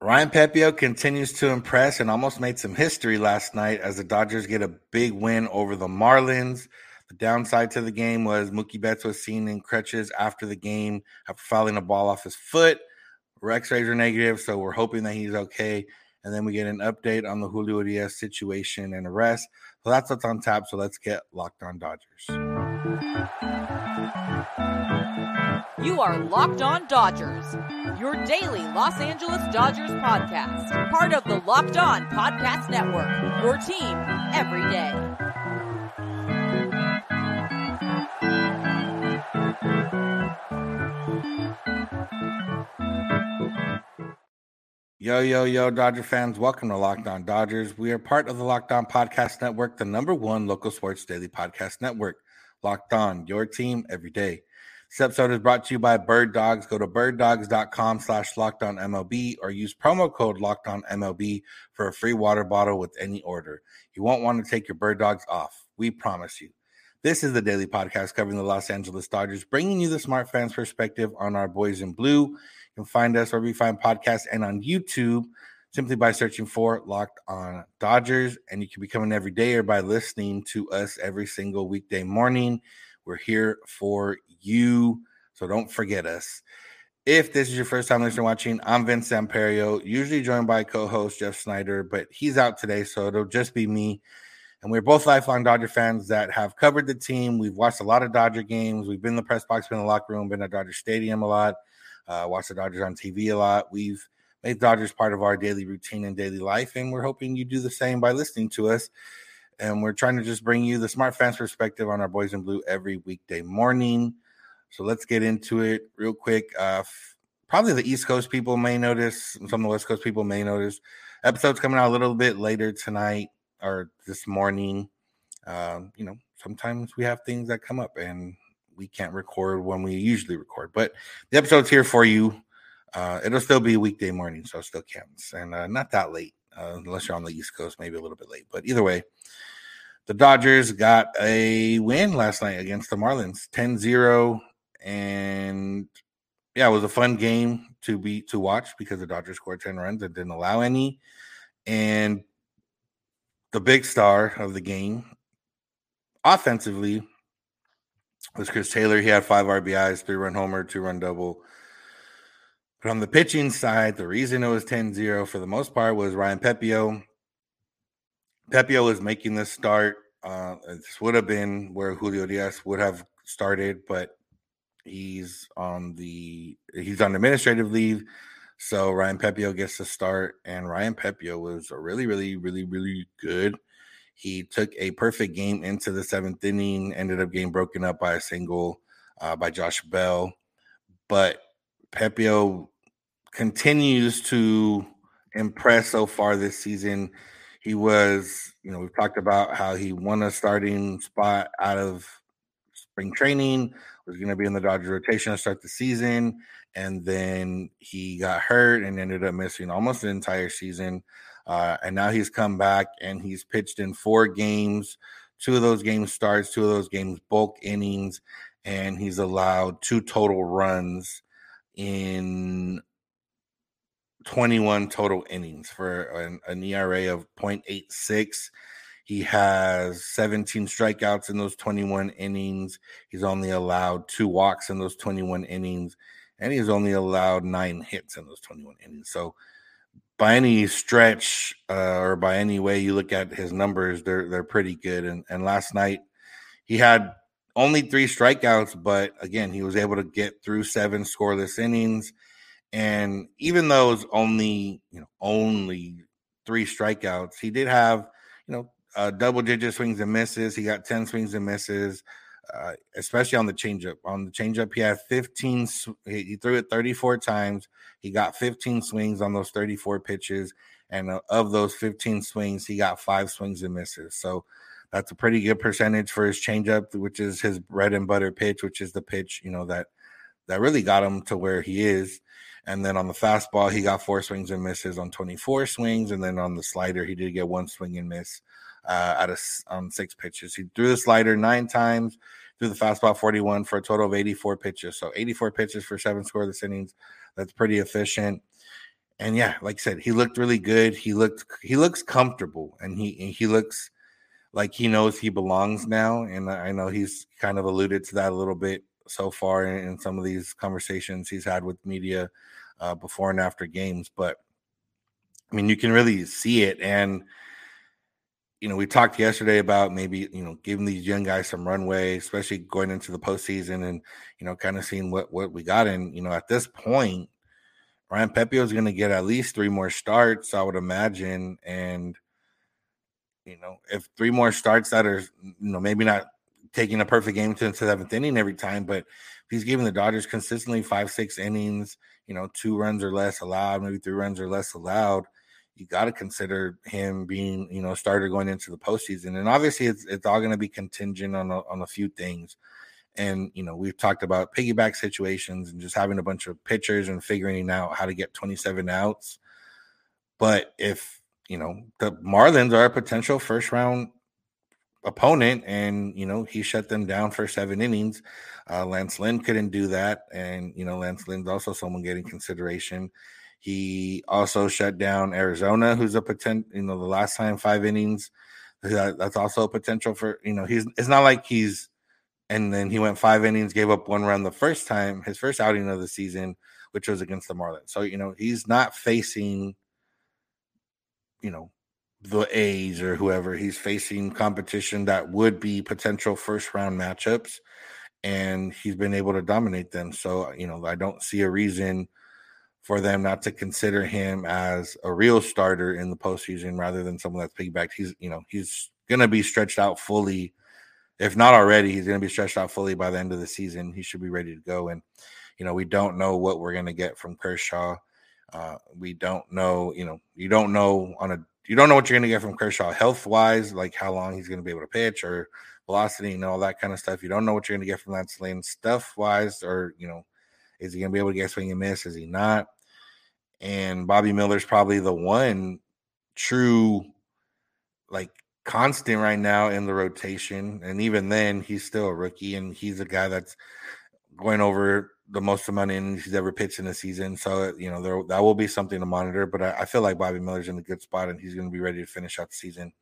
Ryan Pepiot continues to impress and almost made some history last night as the Dodgers get a big win over the Marlins. The downside to the game was Mookie Betts was seen in crutches after the game after fouling a ball off his foot. Rex rays are negative, so we're hoping that he's okay. And then we get an update on the Julio Urías situation and arrest. So that's what's on tap. So let's get locked on Dodgers. You are Locked On Dodgers, your daily Los Angeles Dodgers podcast. Part of the Locked On Podcast Network, your team every day. Yo, yo, yo, Dodger fans, welcome to Locked On Dodgers. We are part of the Locked On Podcast Network, the number one local sports daily podcast network. Locked On, your team every day. This episode is brought to you by Bird Dogs. Go to birddogs.com slash locked on MLB or use promo code locked on MLB for a free water bottle with any order. You won't want to take your bird dogs off. We promise you. This is the daily podcast covering the Los Angeles Dodgers, bringing you the smart fans perspective on our boys in blue. You can find us wherever you find podcasts and on YouTube simply by searching for Locked on Dodgers. And you can become an everydayer by listening to us every single weekday morning. We're here for you. So don't forget us. If this is your first time listening watching, I'm Vince Samperio, usually joined by co-host Jeff Snider, but he's out today, so it'll just be me. And we're both lifelong Dodger fans that have covered the team. We've watched a lot of Dodger games. We've been in the press box, been in the locker room, been at Dodger Stadium a lot, uh, watched the Dodgers on TV a lot. We've made Dodgers part of our daily routine and daily life, and we're hoping you do the same by listening to us. And we're trying to just bring you the smart fans perspective on our boys in blue every weekday morning. So let's get into it real quick. Uh, f- probably the East Coast people may notice, some of the West Coast people may notice. Episode's coming out a little bit later tonight or this morning. Um, you know, sometimes we have things that come up and we can't record when we usually record, but the episode's here for you. Uh, it'll still be weekday morning, so it still counts, and uh, not that late, uh, unless you're on the East Coast, maybe a little bit late. But either way, the Dodgers got a win last night against the Marlins 10 0 and yeah, it was a fun game to be to watch because the Dodgers scored 10 runs and didn't allow any. And the big star of the game offensively was Chris Taylor. He had five RBIs, three run homer, two run double. But on the pitching side, the reason it was 10 0 for the most part was Ryan Pepiot. Pepiot was making this start. Uh, this would have been where Julio Urías would have started, but He's on the he's on administrative leave. So Ryan Pepiot gets to start, and Ryan Pepiot was really, really, really, really good. He took a perfect game into the seventh inning, ended up getting broken up by a single uh, by Josh Bell. But Pepiot continues to impress so far this season. He was, you know, we've talked about how he won a starting spot out of spring training, was going to be in the Dodger rotation to start the season, and then he got hurt and ended up missing almost the entire season. Uh, and now he's come back and he's pitched in four games. Two of those games starts, two of those games bulk innings, and he's allowed two total runs in 21 total innings for an, an ERA of 0.86 he has 17 strikeouts in those 21 innings. He's only allowed two walks in those 21 innings, and he's only allowed nine hits in those 21 innings. So, by any stretch uh, or by any way you look at his numbers, they're they're pretty good. And and last night he had only three strikeouts, but again he was able to get through seven scoreless innings. And even though only you know only three strikeouts, he did have you know uh, double digit swings and misses. He got 10 swings and misses, uh, especially on the changeup. On the changeup, he had 15, he threw it 34 times. He got 15 swings on those 34 pitches. And uh, of those 15 swings, he got five swings and misses. So that's a pretty good percentage for his changeup, which is his bread and butter pitch, which is the pitch, you know, that that really got him to where he is. And then on the fastball, he got four swings and misses on 24 swings. And then on the slider, he did get one swing and miss uh, out of um, six pitches. He threw the slider nine times, threw the fastball 41 for a total of 84 pitches. So 84 pitches for seven scoreless innings. That's pretty efficient. and yeah, like I said, he looked really good. He looked he looks comfortable, and he he looks like he knows he belongs now. And I know he's kind of alluded to that a little bit so far in, in some of these conversations he's had with media uh, before and after games. But I mean, you can really see it. And you know, we talked yesterday about maybe you know giving these young guys some runway, especially going into the postseason, and you know, kind of seeing what what we got. And you know, at this point Ryan Pepiot is going to get at least three more starts, I would imagine. And, you know, if three more starts that are, you know, maybe not taking a perfect game to the seventh inning every time, but if he's giving the Dodgers consistently five, six innings, you know, two runs or less allowed, maybe three runs or less allowed, you got to consider him being, you know, starter going into the postseason. And obviously, it's, it's all going to be contingent on a, on a few things. And you know, we've talked about piggyback situations and just having a bunch of pitchers and figuring out how to get 27 outs. But if you know the Marlins are a potential first round opponent, and you know he shut them down for seven innings, uh, Lance Lynn couldn't do that, and you know Lance Lynn's also someone getting consideration. He also shut down Arizona, who's a potential. You know, the last time five innings, that, that's also a potential for you know he's. It's not like he's and then he went five innings, gave up one run the first time, his first outing of the season, which was against the Marlins. So, you know, he's not facing, you know, the A's or whoever. He's facing competition that would be potential first round matchups, and he's been able to dominate them. So, you know, I don't see a reason for them not to consider him as a real starter in the postseason rather than someone that's piggybacked. He's, you know, he's going to be stretched out fully if not already, he's going to be stretched out fully by the end of the season. He should be ready to go. And, you know, we don't know what we're going to get from Kershaw. Uh, we don't know, you know, you don't know on a, you don't know what you're going to get from Kershaw health wise, like how long he's going to be able to pitch or velocity and all that kind of stuff. You don't know what you're going to get from Lance Lynn stuff wise, or, you know, is he going to be able to get swing and miss? Is he not? And Bobby Miller's probably the one true, like, constant right now in the rotation. And even then, he's still a rookie, and he's a guy that's going over the most amount of innings he's ever pitched in a season. So you know there that will be something to monitor. But I, I feel like Bobby Miller's in a good spot, and he's going to be ready to finish out the season.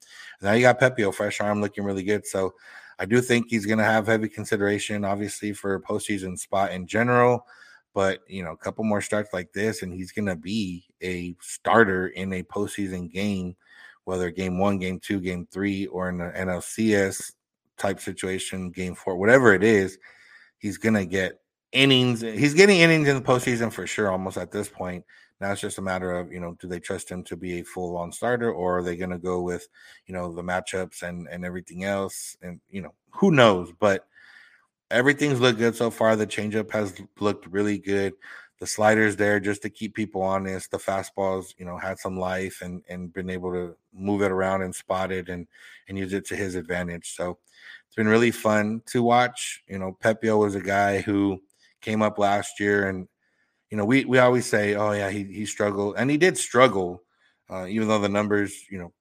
Now you got Pepiot, fresh arm, looking really good. So I do think he's going to have heavy consideration, obviously, for postseason spot in general. But you know, a couple more starts like this, and he's going to be a starter in a postseason game whether game one, game two, game three, or in the NLCS type situation, game four, whatever it is, he's gonna get innings. He's getting innings in the postseason for sure, almost at this point. Now it's just a matter of you know, do they trust him to be a full on starter, or are they gonna go with you know the matchups and and everything else? And you know, who knows? But everything's looked good so far. The changeup has looked really good the sliders there just to keep people honest. The fastballs, you know, had some life and and been able to move it around and spot it and and use it to his advantage. So it's been really fun to watch. You know, Pepiot was a guy who came up last year and you know, we we always say, oh yeah, he he struggled and he did struggle, uh, even though the numbers, you know,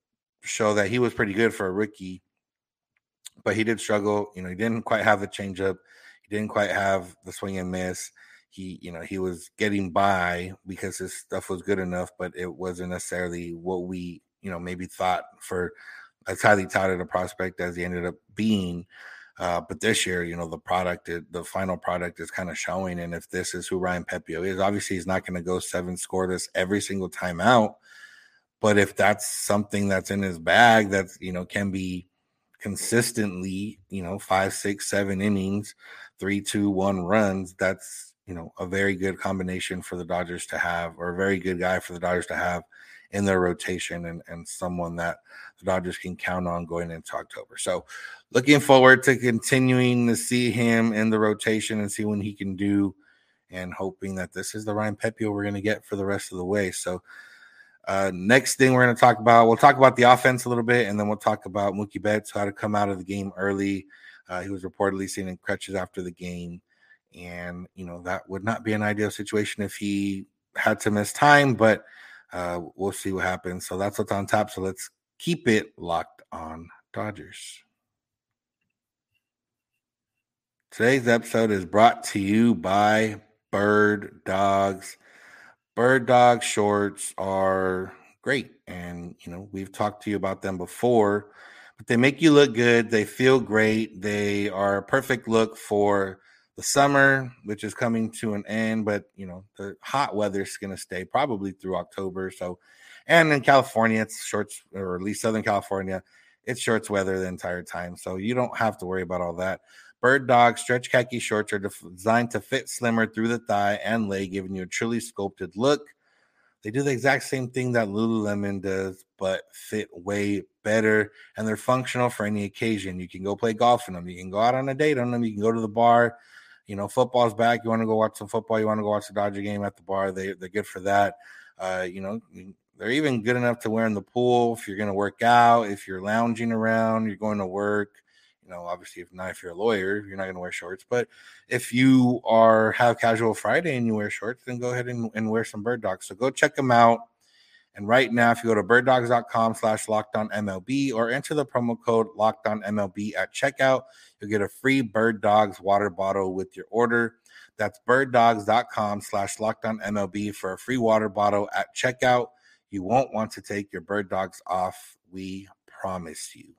show that he was pretty good for a rookie. But he did struggle. You know, he didn't quite have the changeup. He didn't quite have the swing and miss he you know he was getting by because his stuff was good enough but it wasn't necessarily what we you know maybe thought for as highly touted a prospect as he ended up being uh, but this year you know the product the final product is kind of showing and if this is who ryan Pepiot is obviously he's not going to go seven scoreless every single time out but if that's something that's in his bag that you know can be consistently you know five six seven innings three two one runs that's you know, a very good combination for the Dodgers to have, or a very good guy for the Dodgers to have in their rotation and, and someone that the Dodgers can count on going into October. So looking forward to continuing to see him in the rotation and see what he can do and hoping that this is the Ryan Pepiot we're going to get for the rest of the way. So uh, next thing we're going to talk about, we'll talk about the offense a little bit, and then we'll talk about Mookie Betts, how to come out of the game early. Uh, he was reportedly seen in crutches after the game. And, you know, that would not be an ideal situation if he had to miss time, but uh, we'll see what happens. So that's what's on top. So let's keep it locked on Dodgers. Today's episode is brought to you by Bird Dogs. Bird Dog shorts are great. And, you know, we've talked to you about them before, but they make you look good. They feel great. They are a perfect look for the summer, which is coming to an end, but, you know, the hot weather is going to stay probably through October. So, and in California, it's shorts, or at least Southern California, it's shorts weather the entire time. So you don't have to worry about all that. Bird Dog stretch khaki shorts are designed to fit slimmer through the thigh and leg, giving you a truly sculpted look. They do the exact same thing that Lululemon does, but fit way better. And they're functional for any occasion. You can go play golf in them. You can go out on a date on them. You can go to the bar. You know, football's back. You want to go watch some football. You want to go watch the Dodger game at the bar. They, they're good for that. Uh, you know, they're even good enough to wear in the pool if you're going to work out, if you're lounging around, you're going to work you know, obviously, if not if you're a lawyer, you're not going to wear shorts. But if you are have casual Friday and you wear shorts, then go ahead and, and wear some bird dogs. So go check them out. And right now, if you go to birddogs.com slash locked on MLB or enter the promo code locked on MLB at checkout, you'll get a free bird dogs water bottle with your order. That's birddogs.com slash locked on MLB for a free water bottle at checkout. You won't want to take your bird dogs off. We promise you.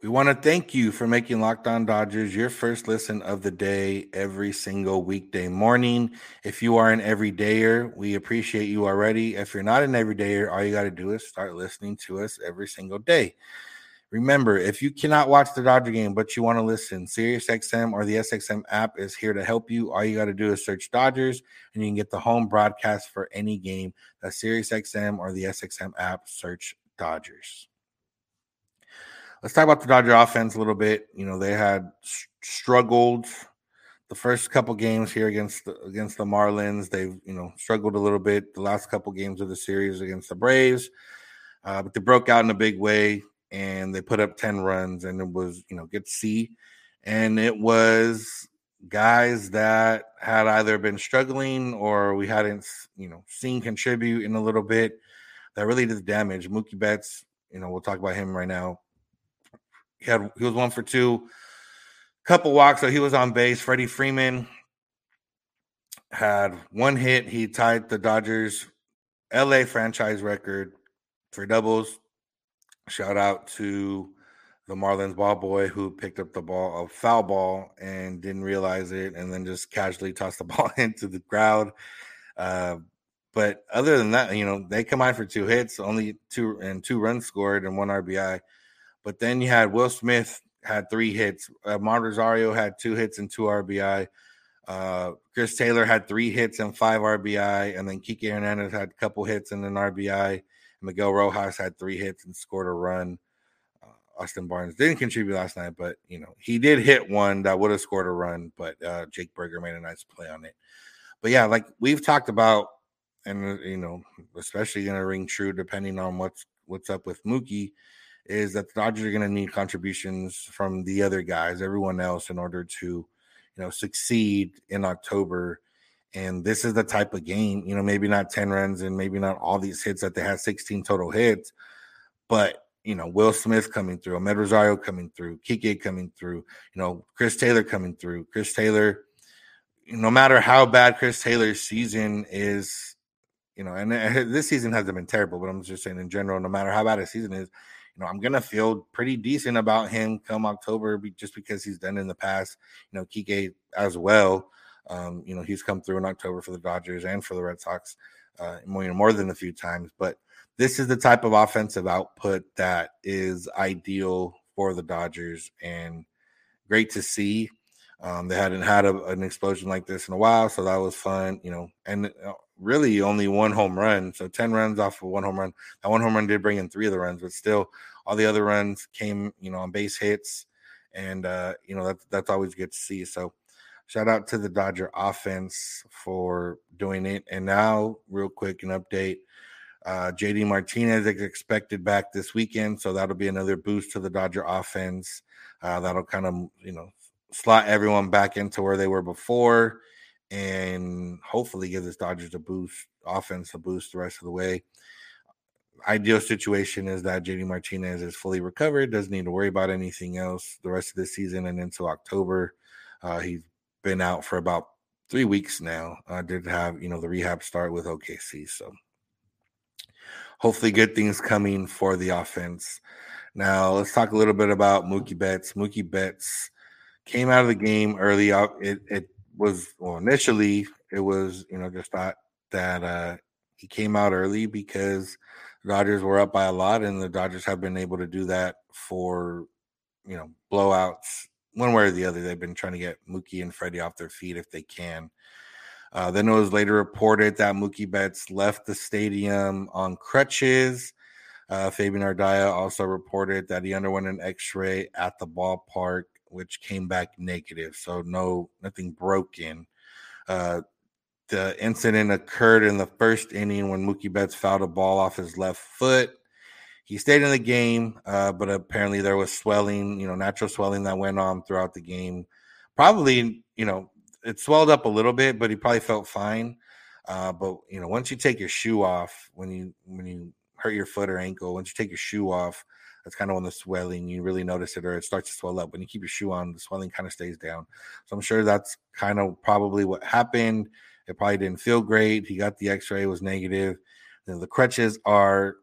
We want to thank you for making Locked On Dodgers your first listen of the day every single weekday morning. If you are an everydayer, we appreciate you already. If you're not an everydayer, all you got to do is start listening to us every single day. Remember, if you cannot watch the Dodger game but you want to listen, SiriusXM or the SXM app is here to help you. All you got to do is search Dodgers and you can get the home broadcast for any game. That's SiriusXM or the SXM app. Search Dodgers let's talk about the Dodger offense a little bit. You know, they had struggled the first couple games here against the, against the Marlins. They've you know struggled a little bit the last couple games of the series against the Braves, uh, but they broke out in a big way and they put up ten runs, and it was you know good to see. And it was guys that had either been struggling or we hadn't you know seen contribute in a little bit that really did damage. Mookie Betts, you know, we'll talk about him right now he had he was one for two, couple walks, so he was on base. Freddie Freeman had one hit. He tied the Dodgers LA franchise record for doubles. Shout out to the Marlins ball boy who picked up the ball, a foul ball, and didn't realize it, and then just casually tossed the ball into the crowd. Uh, but other than that, you know, they combined for two hits, only two and two runs scored and one RBI. But then you had Will Smith had three hits. Uh, Rosario had two hits and two RBI. Uh, Chris Taylor had three hits and five RBI, and then Kike Hernandez had a couple hits and an RBI. Miguel Rojas had three hits and scored a run. Uh, Austin Barnes didn't contribute last night, but you know he did hit one that would have scored a run, but uh, Jake Burger made a nice play on it. But yeah, like we've talked about, and you know, especially to ring true depending on what's what's up with Mookie is that the Dodgers are going to need contributions from the other guys, everyone else, in order to, you know, succeed in October. And this is the type of game, you know, maybe not 10 runs and maybe not all these hits that they had 16 total hits, but you know, Will Smith coming through, Amed Rosario coming through, Kike coming through, you know, Chris Taylor coming through. Chris Taylor, no matter how bad Chris Taylor's season is, you know, and this season hasn't been terrible, but I'm just saying in general, no matter how bad his season is, you know, I'm gonna feel pretty decent about him come October, just because he's done in the past. You know, Kike as well. Um, you know, he's come through in October for the Dodgers and for the Red Sox, uh, more, you know, more than a few times. But this is the type of offensive output that is ideal for the Dodgers and great to see. Um, they hadn't had a, an explosion like this in a while, so that was fun, you know. And uh, really only one home run. So 10 runs off of one home run. That one home run did bring in three of the runs, but still all the other runs came, you know, on base hits. And uh, you know, that's that's always good to see. So shout out to the Dodger offense for doing it. And now, real quick, an update. Uh, JD Martinez is expected back this weekend, so that'll be another boost to the Dodger offense. Uh, that'll kind of you know slot everyone back into where they were before and hopefully give this Dodgers a boost, offense a boost the rest of the way. Ideal situation is that JD Martinez is fully recovered, doesn't need to worry about anything else the rest of the season and into October. Uh, he's been out for about three weeks now. I did have, you know, the rehab start with OKC. So hopefully good things coming for the offense. Now let's talk a little bit about Mookie Betts. Mookie Betts came out of the game early. Out it it was well initially it was you know just thought that uh he came out early because Dodgers were up by a lot, and the Dodgers have been able to do that for you know blowouts one way or the other. They've been trying to get Mookie and Freddie off their feet if they can. Uh, then it was later reported that Mookie Betts left the stadium on crutches. Uh, Fabian Ardaya also reported that he underwent an X-ray at the ballpark, which came back negative, so no nothing broken. Uh, the incident occurred in the first inning when Mookie Betts fouled a ball off his left foot. He stayed in the game, uh, but apparently there was swelling, you know, natural swelling that went on throughout the game. Probably, you know, it swelled up a little bit, but he probably felt fine. Uh, but you know, once you take your shoe off, when you when you hurt your foot or ankle, once you take your shoe off, that's kind of when the swelling you really notice it, or it starts to swell up. When you keep your shoe on, the swelling kind of stays down. So I'm sure that's kind of probably what happened. It probably didn't feel great. He got the X-ray, was negative. The crutches are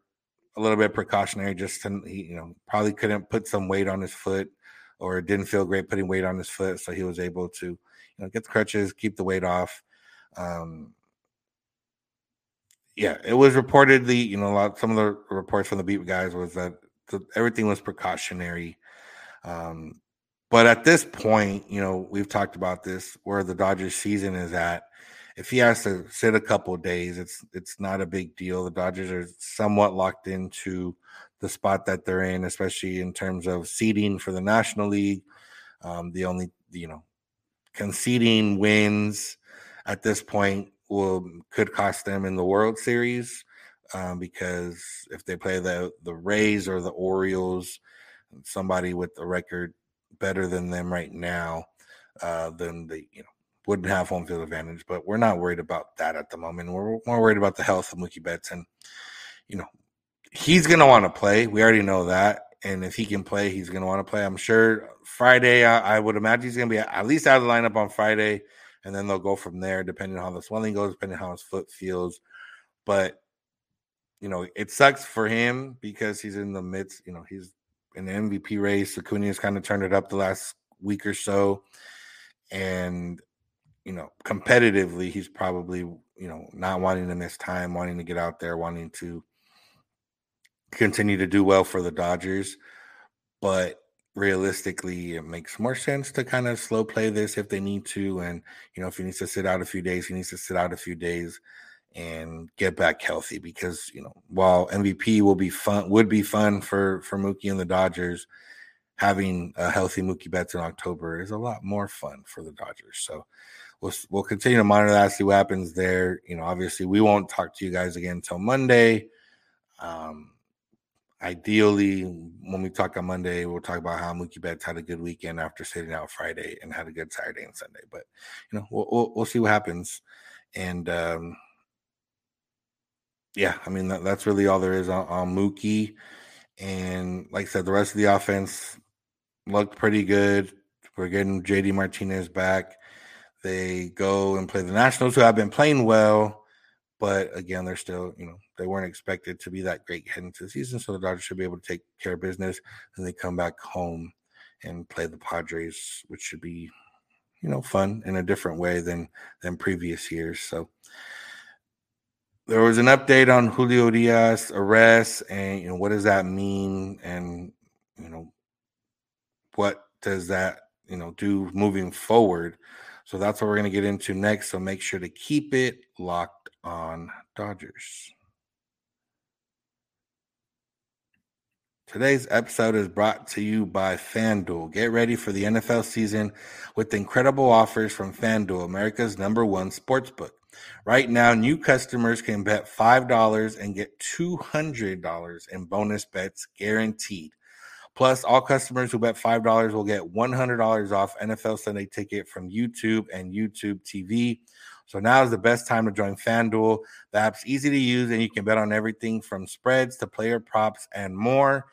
a little bit precautionary, just to he, you know probably couldn't put some weight on his foot, or it didn't feel great putting weight on his foot, so he was able to you know get the crutches, keep the weight off. Um, yeah, it was reportedly, you know, a lot. Some of the reports from the beat guys was that everything was precautionary. Um, but at this point, you know, we've talked about this where the Dodgers season is at if he has to sit a couple days, it's it's not a big deal. The Dodgers are somewhat locked into the spot that they're in, especially in terms of seeding for the National League. Um, the only you know conceding wins at this point will could cost them in the World Series um, because if they play the the Rays or the Orioles, somebody with a record better than them right now, uh, then they you know wouldn't have home field advantage, but we're not worried about that at the moment. We're more worried about the health of Mookie Betts, and you know he's going to want to play. We already know that, and if he can play, he's going to want to play. I'm sure Friday. I, I would imagine he's going to be at least out of the lineup on Friday, and then they'll go from there, depending on how the swelling goes, depending on how his foot feels. But you know, it sucks for him because he's in the midst. You know, he's in the MVP race. Acuna has kind of turned it up the last week or so, and you know, competitively, he's probably, you know, not wanting to miss time, wanting to get out there, wanting to continue to do well for the Dodgers. But realistically, it makes more sense to kind of slow play this if they need to. And, you know, if he needs to sit out a few days, he needs to sit out a few days and get back healthy because, you know, while MVP will be fun, would be fun for, for Mookie and the Dodgers, having a healthy Mookie Betts in October is a lot more fun for the Dodgers. So, we'll we'll continue to monitor that, see what happens there. You know, obviously, we won't talk to you guys again until Monday. Um, ideally, when we talk on Monday, we'll talk about how Mookie Betts had a good weekend after sitting out Friday and had a good Saturday and Sunday. But you know, we'll we'll, we'll see what happens. And um, yeah, I mean that, that's really all there is on, on Mookie. And like I said, the rest of the offense looked pretty good. We're getting JD Martinez back. They go and play the Nationals, who have been playing well, but again, they're still, you know, they weren't expected to be that great heading into the season. So the Dodgers should be able to take care of business. And they come back home and play the Padres, which should be, you know, fun in a different way than than previous years. So there was an update on Julio Urías arrest, and you know, what does that mean? And you know, what does that you know do moving forward? So that's what we're going to get into next. So make sure to keep it locked on Dodgers. Today's episode is brought to you by FanDuel. Get ready for the NFL season with incredible offers from FanDuel, America's number one sportsbook. Right now, new customers can bet $5 and get $200 in bonus bets guaranteed. Plus, all customers who bet $5 will get $100 off NFL Sunday ticket from YouTube and YouTube TV. So now is the best time to join FanDuel. The app's easy to use and you can bet on everything from spreads to player props and more.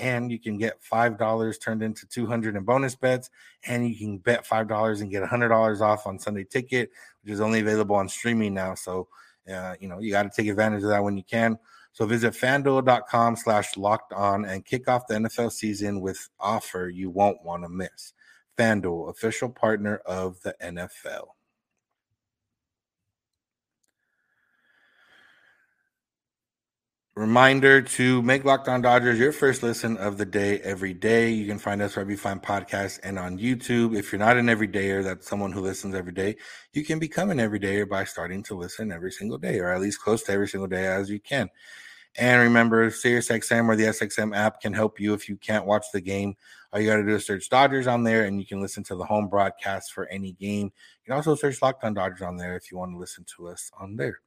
And you can get five dollars turned into 200 in bonus bets and you can bet five dollars and get a hundred dollars off on sunday ticket which is only available on streaming now. So uh, you know you got to take advantage of that when you can. So visit fanduel.com slash locked on and kick off the nfl season with offer you won't want to miss. Fanduel official partner of the nfl Reminder to make Locked On Dodgers your first listen of the day every day. You can find us wherever you find podcasts and on YouTube. If you're not an everydayer, that's someone who listens every day, you can become an everydayer by starting to listen every single day, or at least close to every single day as you can. And remember, SiriusXM or the SXM app can help you if you can't watch the game. All you got to do is search Dodgers on there, and you can listen to the home broadcast for any game. You can also search Locked On Dodgers on there if you want to listen to us on there.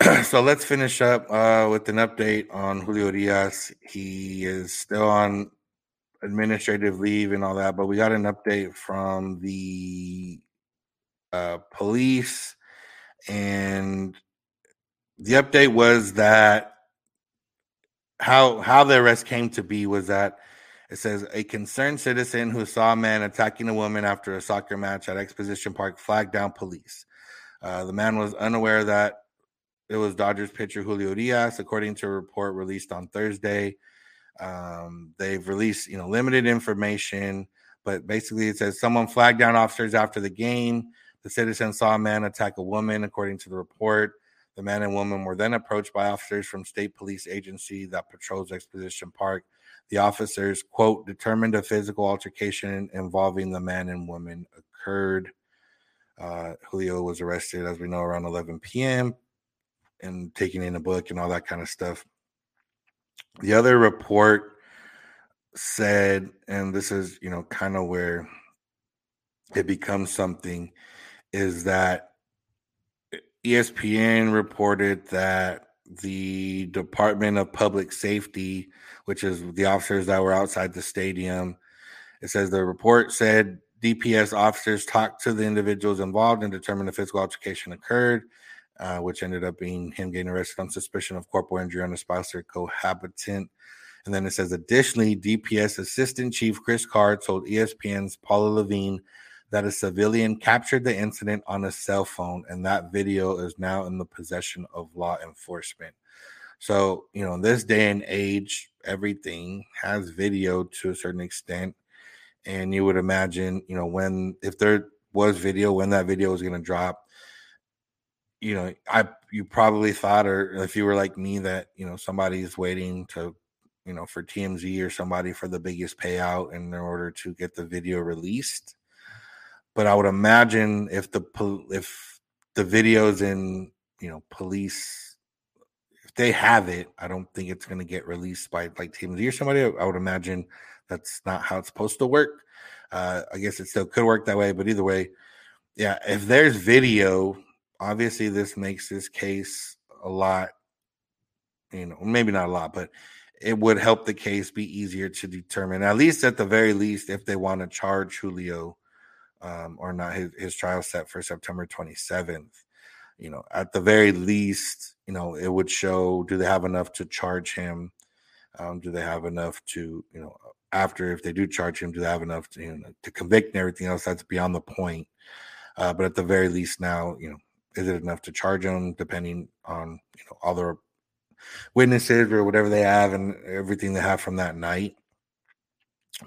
so let's finish up uh, with an update on Julio Urías. He is still on administrative leave and all that, but we got an update from the uh, police, and the update was that how how the arrest came to be was that it says a concerned citizen who saw a man attacking a woman after a soccer match at Exposition Park flagged down police. Uh, the man was unaware that it was Dodgers pitcher Julio Urías, according to a report released on Thursday. Um, they've released, you know, limited information, but basically it says someone flagged down officers after the game. The citizen saw a man attack a woman, according to the report. The man and woman were then approached by officers from state police agency that patrols Exposition Park. The officers, quote, determined a physical altercation involving the man and woman occurred. Uh, Julio was arrested, as we know, around 11 p.m and taking in a book and all that kind of stuff. The other report said, and this is, you know, kind of where it becomes something, is that ESPN reported that the Department of Public Safety, which is the officers that were outside the stadium, it says the report said DPS officers talked to the individuals involved and determined a physical altercation occurred uh, which ended up being him getting arrested on suspicion of corporal injury on a spouse or cohabitant. And then it says, additionally, DPS Assistant Chief Chris Carr told ESPN's Paula Lavigne that a civilian captured the incident on a cell phone, and that video is now in the possession of law enforcement. So, you know, in this day and age, everything has video to a certain extent. And you would imagine, you know, when, if there was video, when that video was going to drop, you know, I you probably thought, or if you were like me, that you know somebody's waiting to, you know, for TMZ or somebody for the biggest payout in order to get the video released. But I would imagine if the if the videos in you know police, if they have it, I don't think it's going to get released by like TMZ or somebody. I would imagine that's not how it's supposed to work. Uh, I guess it still could work that way, but either way, yeah. If there's video obviously this makes this case a lot you know maybe not a lot but it would help the case be easier to determine at least at the very least if they want to charge julio um, or not his, his trial set for september 27th you know at the very least you know it would show do they have enough to charge him? Um, do they have enough to you know after if they do charge him do they have enough to, you know, to convict and everything else? That's beyond the point. Uh, but at the very least now you know is it enough to charge them depending on you know the witnesses or whatever they have and everything they have from that night?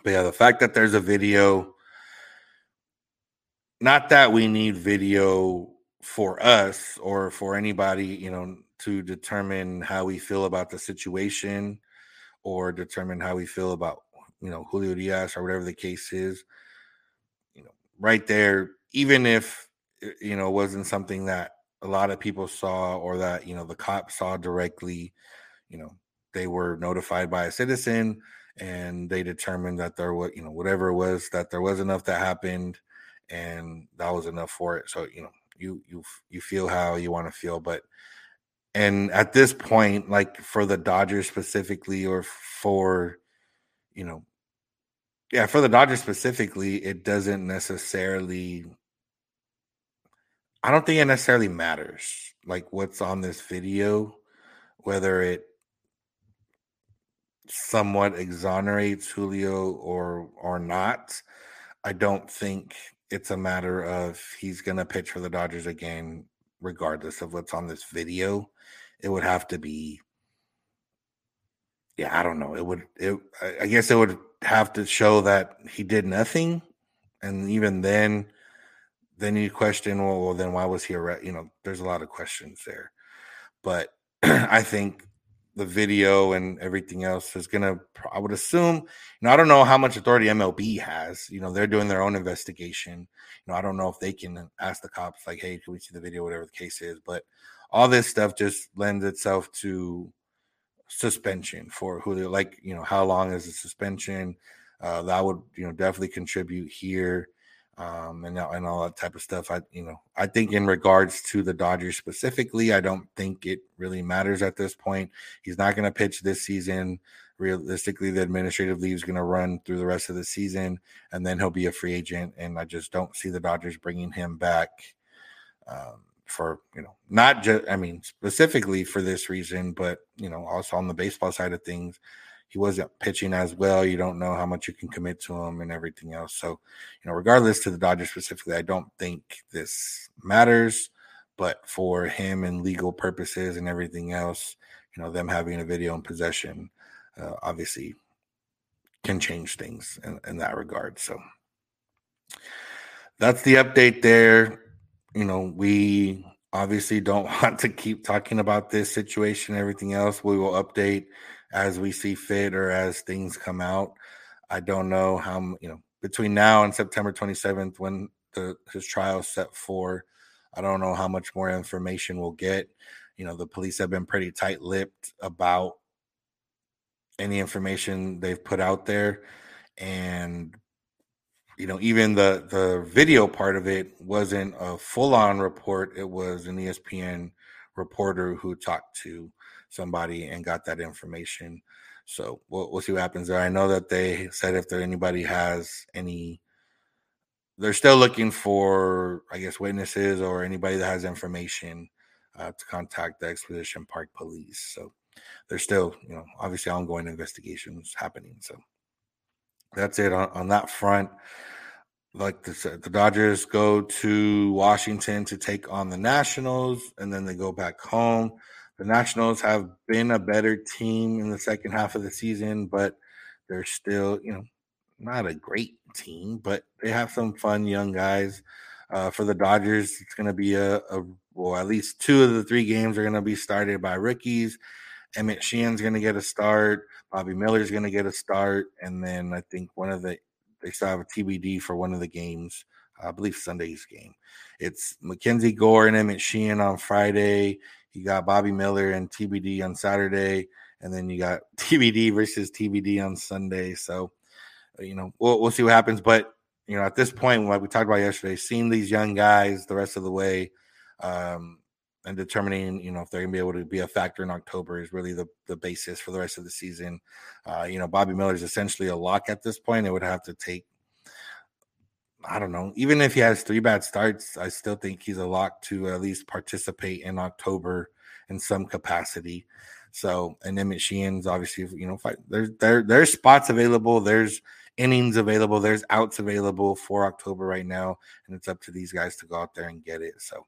But yeah the fact that there's a video not that we need video for us or for anybody you know to determine how we feel about the situation or determine how we feel about you know Julio Urías or whatever the case is you know right there even if you know wasn't something that a lot of people saw or that you know the cops saw directly. You know they were notified by a citizen and they determined that there was you know whatever it was that there was enough that happened and that was enough for it. So you know you you you feel how you want to feel but and at this point like for the dodgers specifically or for you know yeah for the dodgers specifically it doesn't necessarily I don't think it necessarily matters, like what's on this video, whether it somewhat exonerates Julio or or not. I don't think it's a matter of he's going to pitch for the Dodgers again, regardless of what's on this video. It would have to be, yeah, I don't know. It would, it, I guess it would have to show that he did nothing, and even then, then you question, well, well then why was he arrested? You know, there's a lot of questions there, but I think the video and everything else is going to i would assume you know i don't know how much authority mlb has you know they're doing their own investigation. You know i don't know if they can ask the cops like hey can we see the video whatever the case is but all this stuff just lends itself to suspension for who they're like you know how long is the suspension? Uh, that would you know definitely contribute here um, and and all that type of stuff. I you know I think in regards to the Dodgers specifically, I don't think it really matters at this point. He's not going to pitch this season. Realistically, the administrative leave is going to run through the rest of the season, and then he'll be a free agent. And I just don't see the Dodgers bringing him back. Um, for you know not just i mean specifically for this reason but you know also on the baseball side of things he wasn't pitching as well. You don't know how much you can commit to him and everything else. So, you know, regardless to the Dodgers specifically, I don't think this matters. But for him and legal purposes and everything else, you know, them having a video in possession uh, obviously can change things in, in that regard. So that's the update there. You know, we obviously don't want to keep talking about this situation, and everything else. We will update as we see fit or as things come out. I don't know how you know between now and September 27th when the his trial is set for. I don't know how much more information we'll get. You know, the police have been pretty tight-lipped about any information they've put out there, and you know, even the the video part of it wasn't a full-on report. It was an ESPN reporter who talked to somebody and got that information. So we'll, we'll see what happens there. I know that they said if there anybody has any, they're still looking for, I guess, witnesses or anybody that has information uh, to contact the Exposition Park Police. So there's still, you know, obviously ongoing investigations happening. So that's it on, on that front. Like the, the Dodgers go to Washington to take on the Nationals, and then they go back home. The Nationals have been a better team in the second half of the season, but they're still, you know, not a great team, but they have some fun young guys. Uh, for the Dodgers, it's going to be a, a, well, at least two of the three games are going to be started by rookies. Emmett Sheehan's going to get a start. Bobby Miller's going to get a start, and then I think one of the they still have a TBD for one of the games. I believe Sunday's game. It's Mackenzie Gore and Emmett Sheehan on Friday. You got Bobby Miller and TBD on Saturday, and then you got TBD versus TBD on Sunday. So, uh, you know, we'll we'll see what happens. But you know, at this point, like we talked about yesterday, seeing these young guys the rest of the way, um, and determining you know if they're gonna be able to be a factor in October is really the the basis for the rest of the season. Uh, you know, Bobby Miller is essentially a lock at this point. It would have to take I don't know. Even if he has three bad starts, I still think he's a lock to at least participate in October in some capacity. So, and Emmett Sheehan's obviously, you know, fight, there's there there's spots available, there's innings available, there's outs available for October right now, and it's up to these guys to go out there and get it. So,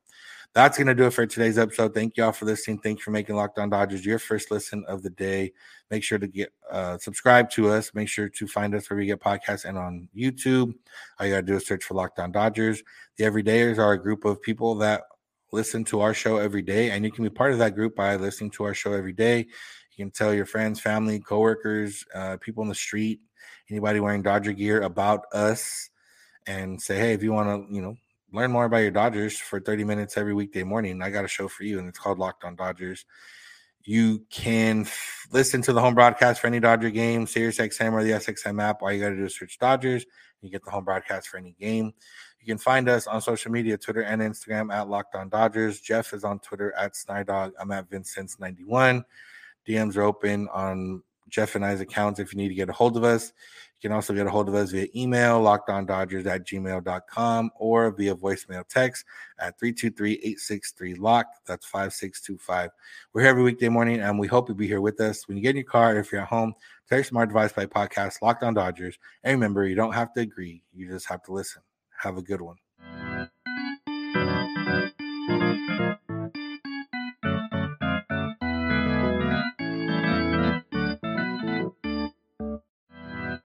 that's going to do it for today's episode. Thank you all for listening. Thank you for making Locked On Dodgers your first listen of the day. Make sure to get uh, subscribe to us. Make sure to find us where we get podcasts and on YouTube. All you got to do is search for Locked On Dodgers. The Everydayers are a group of people that listen to our show every day, and you can be part of that group by listening to our show every day. You can tell your friends, family, coworkers, uh, people in the street, anybody wearing Dodger gear about us, and say, hey, if you want to, you know, learn more about your Dodgers for 30 minutes every weekday morning, I got a show for you, and it's called Locked On Dodgers. You can f- listen to the home broadcast for any Dodger game, Sirius XM or the SXM app. All you got to do is search Dodgers. And you get the home broadcast for any game. You can find us on social media, Twitter and Instagram at Locked On Dodgers. Jeff is on Twitter at Snydog. I'm at Vincent's91. DMs are open on Jeff and I's accounts if you need to get a hold of us. You can also get a hold of us via email, lockedondodgers at gmail.com, or via voicemail text at 323-863-LOCK. That's 5625. We're here every weekday morning, and we hope you'll be here with us. When you get in your car, if you're at home, text Smart Device by Podcast, Locked On Dodgers. And remember, you don't have to agree. You just have to listen. Have a good one.